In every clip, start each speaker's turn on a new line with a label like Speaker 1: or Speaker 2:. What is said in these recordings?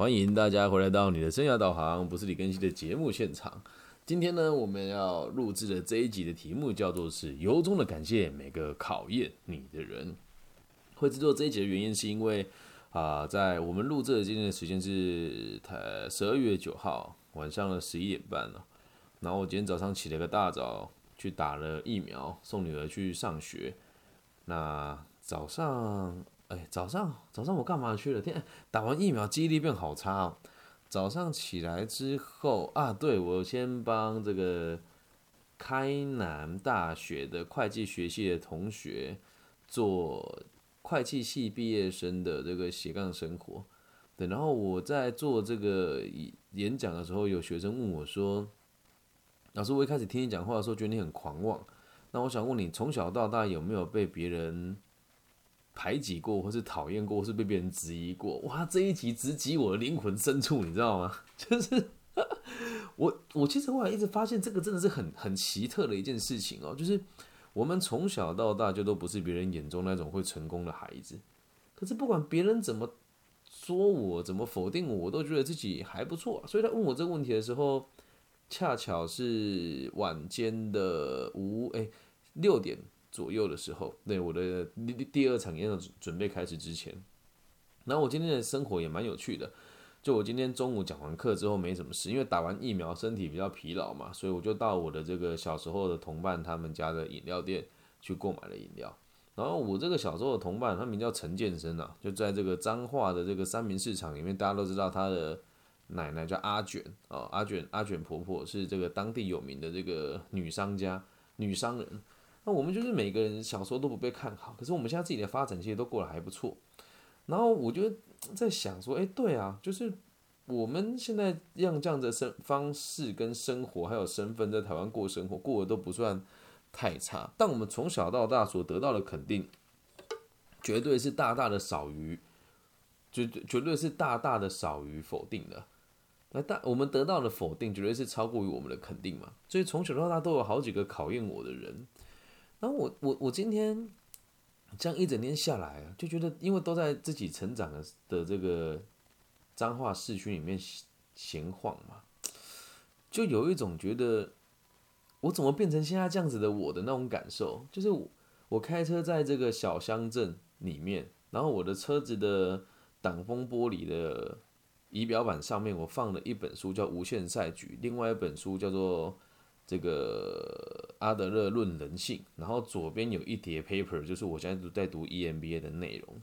Speaker 1: 欢迎大家回来到你的生涯导航，不是李根熙的节目现场。今天呢，我们要录制的这一集的题目叫做是由衷的感谢每个考验你的人。会制作这一集的原因是因为啊，在我们录制的今天的时间是呃十二月九号晚上的十一点半了。然后我今天早上起了个大早，去打了疫苗，送女儿去上学。那早上，哎，早上早上我干嘛去了？天，打完疫苗记忆力变好差哦。早上起来之后啊，对我先帮这个开南大学的会计学系的同学做会计系毕业生的这个斜杠生活。对，然后我在做这个演讲的时候，有学生问我说：“老师，我一开始听你讲话的时候，觉得你很狂妄。那我想问你，从小到大有没有被别人？”排挤过，或是讨厌过，或是被别人质疑过，哇！这一集直击我的灵魂深处，你知道吗？就是我，我其实后来一直发现，这个真的是很很奇特的一件事情哦。就是我们从小到大就都不是别人眼中那种会成功的孩子，可是不管别人怎么说我，怎么否定我，我都觉得自己还不错。所以他问我这个问题的时候，恰巧是晚间的五哎六点。左右的时候，对我的第第二场演讲准备开始之前，然后我今天的生活也蛮有趣的。就我今天中午讲完课之后没什么事，因为打完疫苗身体比较疲劳嘛，所以我就到我的这个小时候的同伴他们家的饮料店去购买了饮料。然后我这个小时候的同伴，他名叫陈建生啊，就在这个彰化的这个三明市场里面，大家都知道他的奶奶叫阿卷啊，阿卷阿卷婆婆是这个当地有名的这个女商家、女商人。那我们就是每个人小时候都不被看好，可是我们现在自己的发展其实都过得还不错。然后我就在想说，哎，对啊，就是我们现在用这样的生方式跟生活还有身份在台湾过生活，过得都不算太差。但我们从小到大所得到的肯定，绝对是大大的少于，绝绝对是大大的少于否定的。那大我们得到的否定，绝对是超过于我们的肯定嘛。所以从小到大都有好几个考验我的人。然后我我我今天这样一整天下来啊，就觉得因为都在自己成长的的这个脏话市区里面闲晃嘛，就有一种觉得我怎么变成现在这样子的我的那种感受，就是我我开车在这个小乡镇里面，然后我的车子的挡风玻璃的仪表板上面我放了一本书叫《无限赛局》，另外一本书叫做。这个阿德勒论人性，然后左边有一叠 paper，就是我现在在读 EMBA 的内容。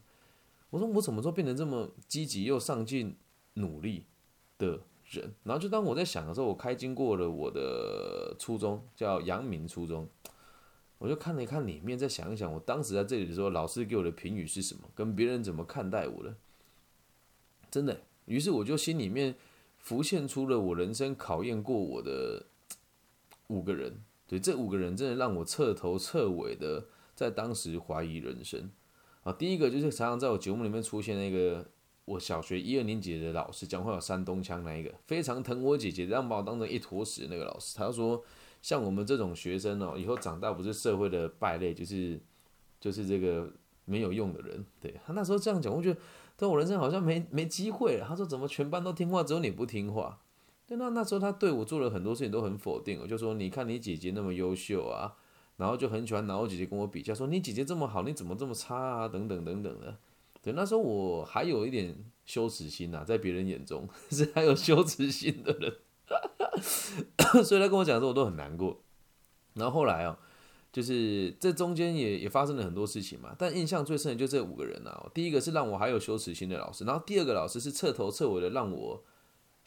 Speaker 1: 我说我什么时候变成这么积极又上进、努力的人？然后就当我在想的时候，我开经过了我的初中，叫阳明初中，我就看了一看里面，再想一想，我当时在这里的时候，老师给我的评语是什么，跟别人怎么看待我的？真的，于是我就心里面浮现出了我人生考验过我的。五个人，对这五个人真的让我彻头彻尾的在当时怀疑人生啊！第一个就是常常在我节目里面出现那个我小学一二年级的老师，讲话有山东腔那一个，非常疼我姐姐，让把我当成一坨屎那个老师。他说，像我们这种学生哦，以后长大不是社会的败类，就是就是这个没有用的人。对他那时候这样讲，我觉得但我人生好像没没机会了。他说，怎么全班都听话，只有你不听话？对，那那时候他对我做了很多事情都很否定，我就说你看你姐姐那么优秀啊，然后就很喜欢拿我姐姐跟我比较，说你姐姐这么好，你怎么这么差啊？等等等等的。对，那时候我还有一点羞耻心呐，在别人眼中 是还有羞耻心的人，所以他跟我讲的时候我都很难过。然后后来哦，就是这中间也也发生了很多事情嘛，但印象最深的就这五个人啊。第一个是让我还有羞耻心的老师，然后第二个老师是彻头彻尾的让我。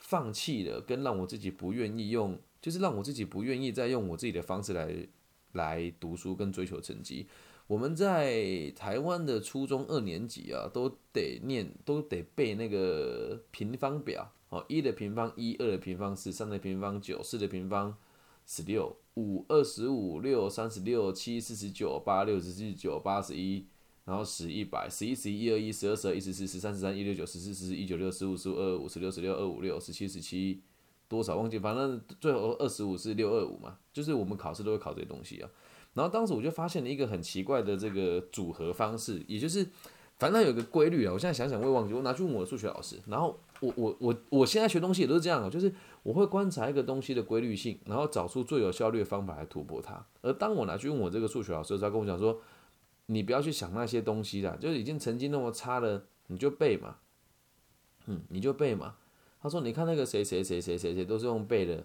Speaker 1: 放弃了，跟让我自己不愿意用，就是让我自己不愿意再用我自己的方式来来读书跟追求成绩。我们在台湾的初中二年级啊，都得念，都得背那个平方表哦，一的平方一，二的平方四，三的平方九，四的平方十六，五二十五，六三十六，七四十九，八六十四九，八十一。然后十一百十一十一一二一十二十二一十四十三十三一六九十四十四一九六十五十五二五十六十六二五六十七十七多少忘记，反正最后二十五是六二五嘛，就是我们考试都会考这些东西啊。然后当时我就发现了一个很奇怪的这个组合方式，也就是反正有个规律啊，我现在想想我也忘记，我拿去问我的数学老师，然后我我我我现在学东西也都是这样啊，就是我会观察一个东西的规律性，然后找出最有效率的方法来突破它。而当我拿去问我这个数学老师的时候，他跟我讲说，你不要去想那些东西啦，就是已经成绩那么差了，你就背嘛，嗯，你就背嘛。他说，你看那个谁谁谁谁谁谁都是用背的，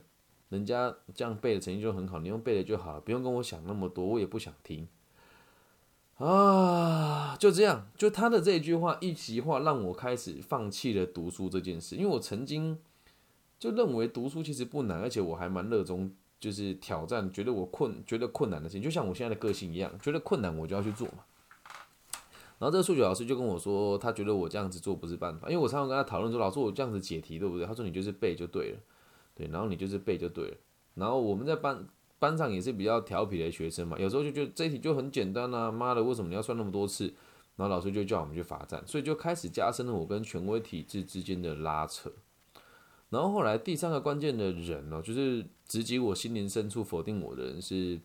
Speaker 1: 人家这样背的成绩就很好，你用背的就好，不用跟我想那么多，我也不想听。啊，就这样，就他的这一句话一席话，让我开始放弃了读书这件事。因为我曾经就认为读书其实不难，而且我还蛮热衷，就是挑战，觉得我困，觉得困难的事情，就像我现在的个性一样，觉得困难我就要去做嘛。然后这个数学老师就跟我说，他觉得我这样子做不是办法，因为我常常跟他讨论说，老师我这样子解题对不对？他说你就是背就对了，对，然后你就是背就对了。然后我们在班。班上也是比较调皮的学生嘛，有时候就觉得这题就很简单啊，妈的，为什么你要算那么多次？然后老师就叫我们去罚站，所以就开始加深了我跟权威体制之间的拉扯。然后后来第三个关键的人呢，就是直击我心灵深处否定我的人是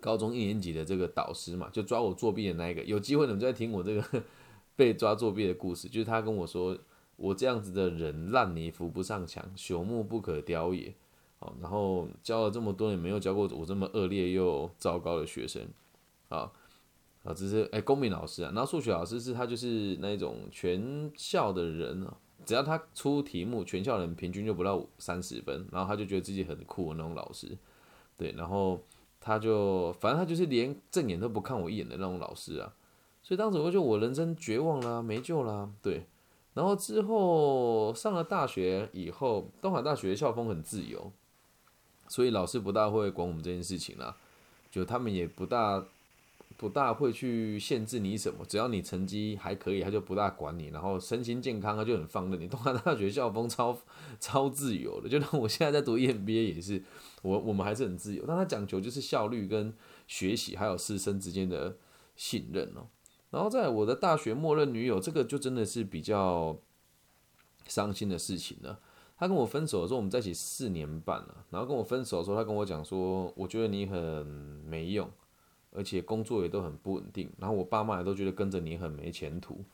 Speaker 1: 高中一年级的这个导师嘛，就抓我作弊的那一个。有机会你们再听我这个 被抓作弊的故事，就是他跟我说，我这样子的人烂泥扶不上墙，朽木不可雕也。好，然后教了这么多年，没有教过我这么恶劣又糟糕的学生，啊，啊，这是哎公民老师啊，然后数学老师是他就是那种全校的人啊，只要他出题目，全校人平均就不到三十分，然后他就觉得自己很酷的那种老师，对，然后他就反正他就是连正眼都不看我一眼的那种老师啊，所以当时我就我人生绝望啦，没救啦，对，然后之后上了大学以后，东海大学校风很自由。所以老师不大会管我们这件事情啦，就他们也不大不大会去限制你什么，只要你成绩还可以，他就不大管你。然后身心健康，他就很放任你。东海大学校风超超自由的，就像我现在在读 EMBA 也是，我我们还是很自由，但他讲求就是效率跟学习，还有师生之间的信任哦。然后在我的大学默认女友，这个就真的是比较伤心的事情了。他跟我分手的时候，我们在一起四年半了。然后跟我分手的时候，他跟我讲说：“我觉得你很没用，而且工作也都很不稳定。然后我爸妈也都觉得跟着你很没前途。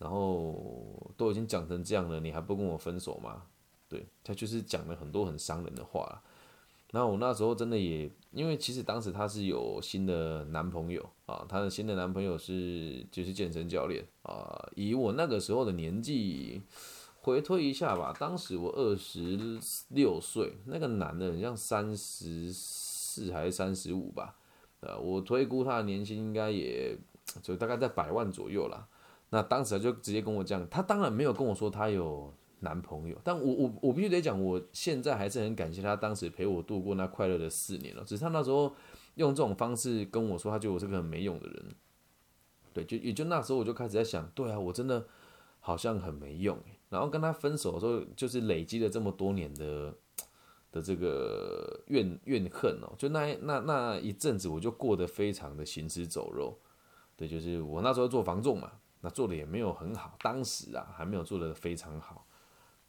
Speaker 1: 然后都已经讲成这样了，你还不跟我分手吗？”对他就是讲了很多很伤人的话。然后我那时候真的也，因为其实当时他是有新的男朋友啊，他的新的男朋友是就是健身教练啊。以我那个时候的年纪。回推一下吧，当时我二十六岁，那个男的很像三十四还是三十五吧，呃，我推估他的年薪应该也就大概在百万左右啦。那当时他就直接跟我讲，他当然没有跟我说他有男朋友，但我我我必须得讲，我现在还是很感谢他当时陪我度过那快乐的四年了。只是他那时候用这种方式跟我说，他觉得我是个很没用的人。对，就也就那时候我就开始在想，对啊，我真的好像很没用然后跟他分手的时候，就是累积了这么多年的的这个怨怨恨哦，就那那那一阵子，我就过得非常的行尸走肉。对，就是我那时候做房仲嘛，那做的也没有很好，当时啊还没有做的非常好，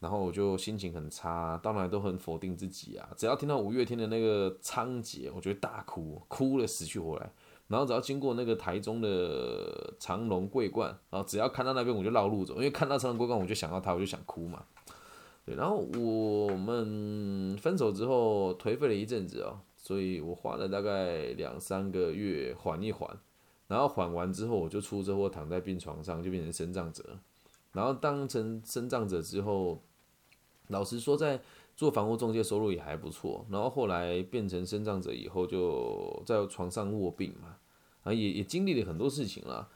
Speaker 1: 然后我就心情很差，当然都很否定自己啊。只要听到五月天的那个仓颉，我就会大哭，哭了死去活来。然后只要经过那个台中的长隆桂冠，然后只要看到那边我就绕路走，因为看到长隆桂冠我就想到他，我就想哭嘛。对，然后我们分手之后颓废了一阵子哦，所以我花了大概两三个月缓一缓，然后缓完之后我就出车祸躺在病床上，就变成身障者。然后当成身障者之后，老实说在。做房屋中介收入也还不错，然后后来变成身障者以后，就在床上卧病嘛，啊也也经历了很多事情了，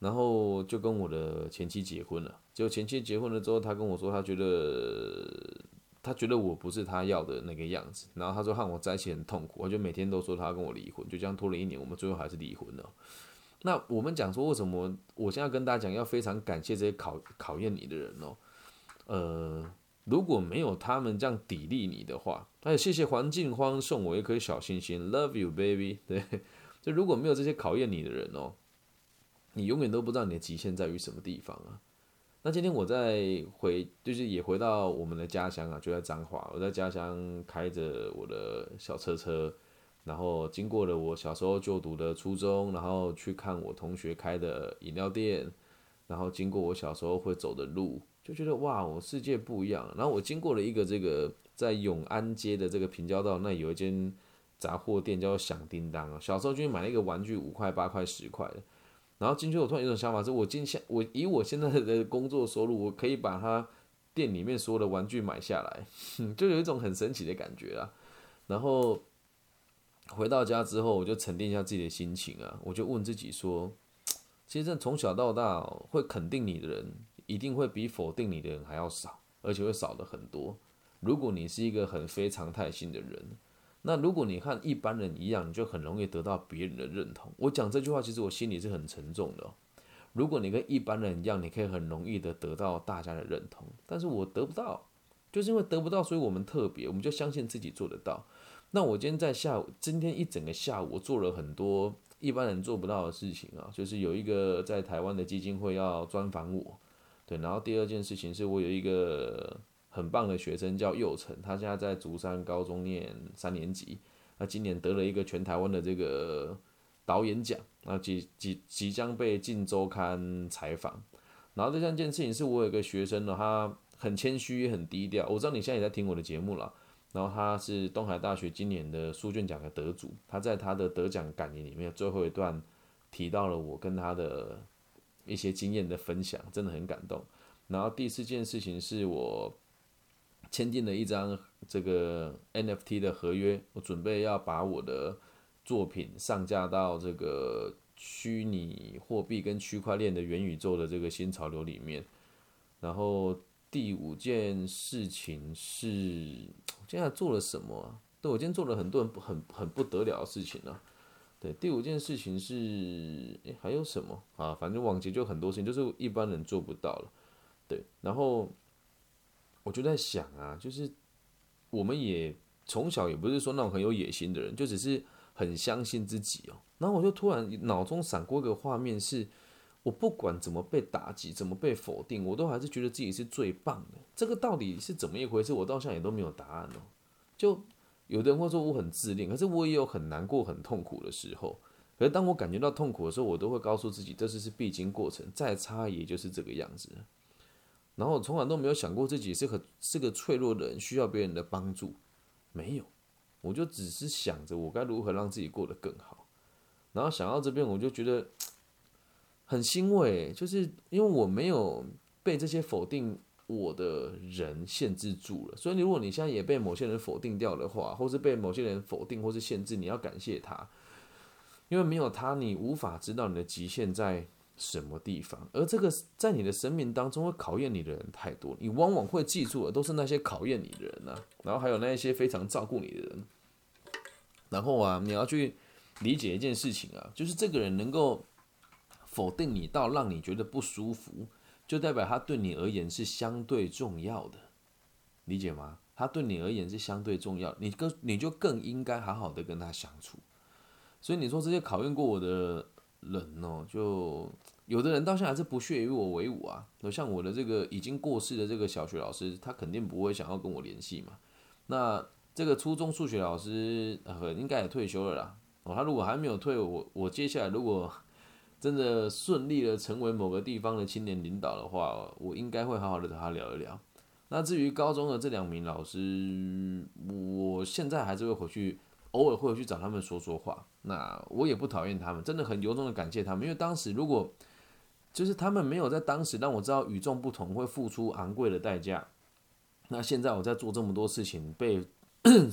Speaker 1: 然后就跟我的前妻结婚了。结果前妻结婚了之后，他跟我说，他觉得他觉得我不是他要的那个样子，然后他说和我在一起很痛苦，我就每天都说他跟我离婚，就这样拖了一年，我们最后还是离婚了。那我们讲说为什么我现在跟大家讲要非常感谢这些考考验你的人哦，呃。如果没有他们这样砥砺你的话，哎，谢谢黄静欢送我一颗小星星，Love you baby。对，就如果没有这些考验你的人哦，你永远都不知道你的极限在于什么地方啊。那今天我在回，就是也回到我们的家乡啊，就在彰化。我在家乡开着我的小车车，然后经过了我小时候就读的初中，然后去看我同学开的饮料店。然后经过我小时候会走的路，就觉得哇，我世界不一样。然后我经过了一个这个在永安街的这个平交道，那有一间杂货店叫响叮当啊。小时候就买了一个玩具，五块、八块、十块的。然后进去，我突然有种想法，是我今现我以我现在的工作收入，我可以把他店里面所有的玩具买下来，就有一种很神奇的感觉啊。然后回到家之后，我就沉淀一下自己的心情啊，我就问自己说，其实从小到大会肯定你的人，一定会比否定你的人还要少，而且会少的很多。如果你是一个很非常态性的人。那如果你和一般人一样，你就很容易得到别人的认同。我讲这句话，其实我心里是很沉重的。如果你跟一般人一样，你可以很容易的得到大家的认同，但是我得不到，就是因为得不到，所以我们特别，我们就相信自己做得到。那我今天在下午，今天一整个下午，我做了很多一般人做不到的事情啊，就是有一个在台湾的基金会要专访我，对，然后第二件事情是我有一个。很棒的学生叫佑成，他现在在竹山高中念三年级，那今年得了一个全台湾的这个导演奖，那即即即将被进周刊采访。然后第三件事情是我有个学生呢，他很谦虚很低调，我知道你现在也在听我的节目了。然后他是东海大学今年的书卷奖的得主，他在他的得奖感言里面最后一段提到了我跟他的一些经验的分享，真的很感动。然后第四件事情是我。签订了一张这个 NFT 的合约，我准备要把我的作品上架到这个虚拟货币跟区块链的元宇宙的这个新潮流里面。然后第五件事情是，我现在做了什么？对我今天做了很多很很很不得了的事情呢。对，第五件事情是，还有什么啊？反正往节就很多事情，就是一般人做不到了。对，然后。我就在想啊，就是我们也从小也不是说那种很有野心的人，就只是很相信自己哦。然后我就突然脑中闪过一个画面，是我不管怎么被打击，怎么被否定，我都还是觉得自己是最棒的。这个到底是怎么一回事？我到现在也都没有答案哦。就有的人会说我很自恋，可是我也有很难过、很痛苦的时候。可是当我感觉到痛苦的时候，我都会告诉自己，这是是必经过程，再差也就是这个样子。然后我从来都没有想过自己是很是个脆弱的人，需要别人的帮助，没有，我就只是想着我该如何让自己过得更好。然后想到这边，我就觉得很欣慰，就是因为我没有被这些否定我的人限制住了。所以如果你现在也被某些人否定掉的话，或是被某些人否定或是限制，你要感谢他，因为没有他，你无法知道你的极限在。什么地方？而这个在你的生命当中会考验你的人太多，你往往会记住的都是那些考验你的人啊，然后还有那一些非常照顾你的人。然后啊，你要去理解一件事情啊，就是这个人能够否定你到让你觉得不舒服，就代表他对你而言是相对重要的，理解吗？他对你而言是相对重要，你更你就更应该好好的跟他相处。所以你说这些考验过我的。人哦，就有的人到现在还是不屑与我为伍啊。像我的这个已经过世的这个小学老师，他肯定不会想要跟我联系嘛。那这个初中数学老师呃，应该也退休了啦。哦，他如果还没有退，我我接下来如果 真的顺利的成为某个地方的青年领导的话，我应该会好好的找他聊一聊。那至于高中的这两名老师，我现在还是会回去。偶尔会去找他们说说话，那我也不讨厌他们，真的很由衷的感谢他们，因为当时如果就是他们没有在当时让我知道与众不同会付出昂贵的代价，那现在我在做这么多事情被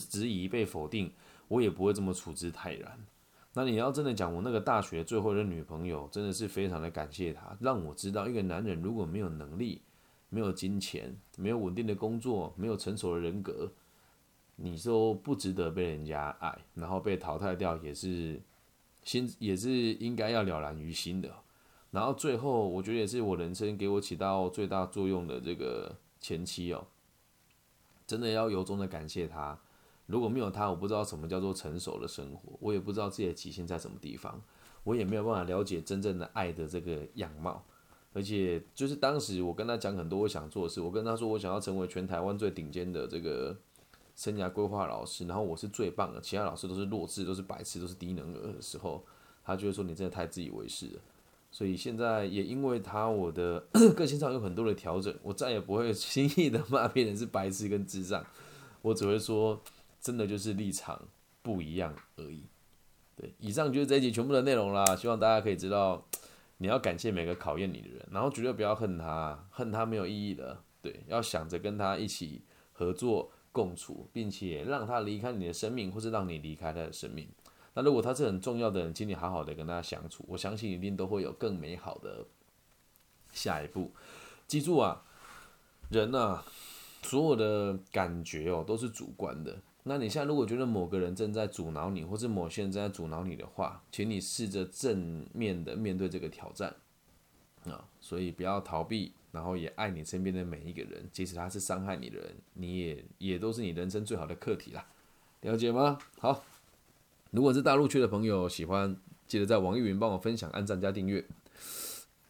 Speaker 1: 质疑被否定，我也不会这么处之泰然。那你要真的讲我那个大学最后的女朋友，真的是非常的感谢她，让我知道一个男人如果没有能力、没有金钱、没有稳定的工作、没有成熟的人格。你说不值得被人家爱，然后被淘汰掉也是心也是应该要了然于心的。然后最后，我觉得也是我人生给我起到最大作用的这个前妻哦，真的要由衷的感谢他。如果没有他，我不知道什么叫做成熟的生活，我也不知道自己的极限在什么地方，我也没有办法了解真正的爱的这个样貌。而且就是当时我跟他讲很多我想做的事，我跟他说我想要成为全台湾最顶尖的这个。生涯规划老师，然后我是最棒的，其他老师都是弱智，都是白痴，都是低能儿的时候，他就会说你真的太自以为是了。所以现在也因为他我的 个性上有很多的调整，我再也不会 轻易的骂别人是白痴跟智障，我只会说真的就是立场不一样而已。对，以上就是这一集全部的内容啦，希望大家可以知道，你要感谢每个考验你的人，然后绝对不要恨他，恨他没有意义的。对，要想着跟他一起合作共处，并且让他离开你的生命，或是让你离开他的生命。那如果他是很重要的人，请你好好的跟他相处，我相信一定都会有更美好的下一步。记住啊，人啊，所有的感觉哦都是主观的。那你现在如果觉得某个人正在阻挠你，或是某些人正在阻挠你的话，请你试着正面的面对这个挑战啊！所以不要逃避，然后也爱你身边的每一个人，即使他是伤害你的人，你也也都是你人生最好的课题啦。了解吗？好。如果是大陆区的朋友喜欢，记得在网易云帮我分享、按赞加订阅。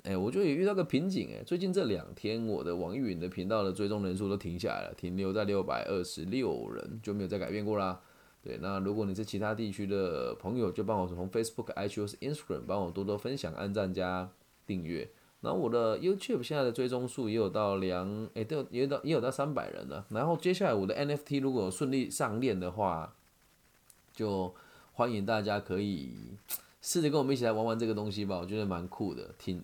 Speaker 1: 哎，我就也遇到个瓶颈哎，最近这两天我的网易云的频道的追踪人数都停下来了，停留在六百二十六人，就没有再改变过啦。对，那如果你是其他地区的朋友，就帮我从 Facebook、iTunes、Instagram 帮我多多分享、按赞加订阅。然后我的 YouTube 现在的追踪数也有到两，哎，都有也有到也有到三百人了。然后接下来我的 NFT 如果顺利上链的话，就欢迎大家可以试着跟我们一起来玩玩这个东西吧，我觉得蛮酷的，挺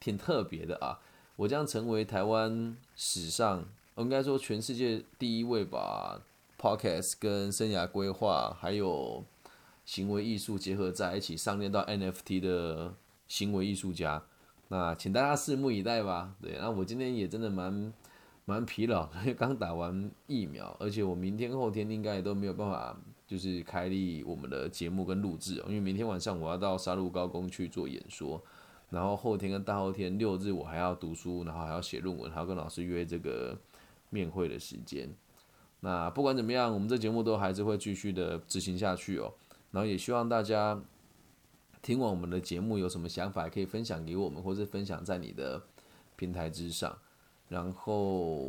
Speaker 1: 挺特别的啊！我将成为台湾史上，应该说全世界第一位把 podcast 跟生涯规划还有行为艺术结合在一起上链到 NFT 的行为艺术家。那请大家拭目以待吧。对，那我今天也真的蛮蛮疲劳，因 为刚打完疫苗，而且我明天后天应该也都没有办法。就是开立我们的节目跟录制哦，因为明天晚上我要到沙鹿高工去做演说，然后后天跟大后天六日我还要读书，然后还要写论文，还要跟老师约这个面会的时间。那不管怎么样，我们这节目都还是会继续的执行下去哦。然后也希望大家听完我们的节目有什么想法，可以分享给我们，或是分享在你的平台之上。然后，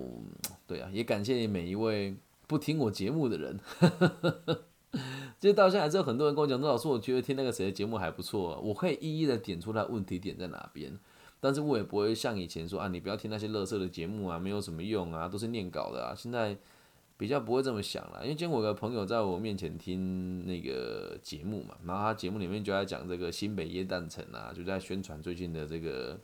Speaker 1: 对啊，也感谢每一位不听我节目的人。其实到现在之后，很多人跟我讲，说老师，我觉得听那个谁的节目还不错，我可以一一的点出他问题点在哪边，但是我也不会像以前说啊，你不要听那些乐色的节目啊，没有什么用啊，都是念稿的啊。现在比较不会这么想了，因为今天我有个朋友在我面前听那个节目嘛，然后他节目里面就在讲这个新北耶诞城啊，就在宣传最近的这个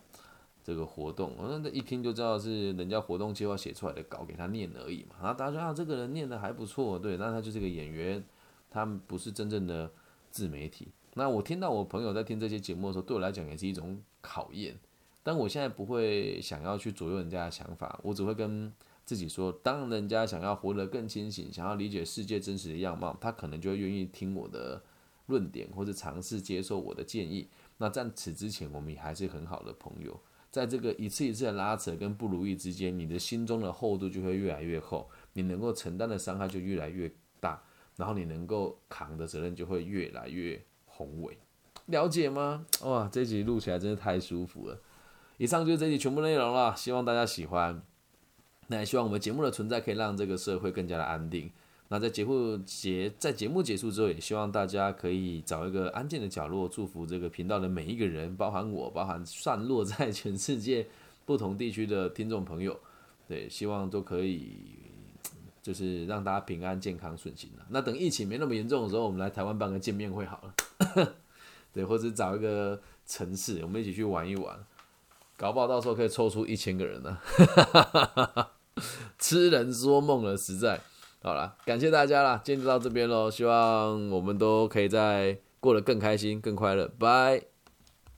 Speaker 1: 这个活动，我那这一听就知道是人家活动计划写出来的稿给他念而已嘛。然后大家说啊，这个人念的还不错，对，那他就是个演员。他不是真正的自媒体。那我听到我朋友在听这些节目的时候，对我来讲也是一种考验。但我现在不会想要去左右人家的想法，我只会跟自己说：当人家想要活得更清醒，想要理解世界真实的样貌，他可能就会愿意听我的论点，或者尝试接受我的建议。那在此之前，我们还是很好的朋友。在这个一次一次的拉扯跟不如意之间，你的心中的厚度就会越来越厚，你能够承担的伤害就越来越大。然后你能够扛的责任就会越来越宏伟，了解吗？哇，这集录起来真的太舒服了。以上就是这集全部内容了，希望大家喜欢。那也希望我们节目的存在可以让这个社会更加的安定。那在节目结在节目结束之后，也希望大家可以找一个安静的角落，祝福这个频道的每一个人，包含我，包含散落在全世界不同地区的听众朋友。对，希望都可以。就是让大家平安、健康、顺心了。那等疫情没那么严重的时候，我们来台湾办个见面会好了。对，或者找一个城市，我们一起去玩一玩，搞不好到时候可以抽出一千个人呢。痴人说梦了，实在。好了，感谢大家啦，今天就到这边喽。希望我们都可以在过得更开心、更快乐。拜。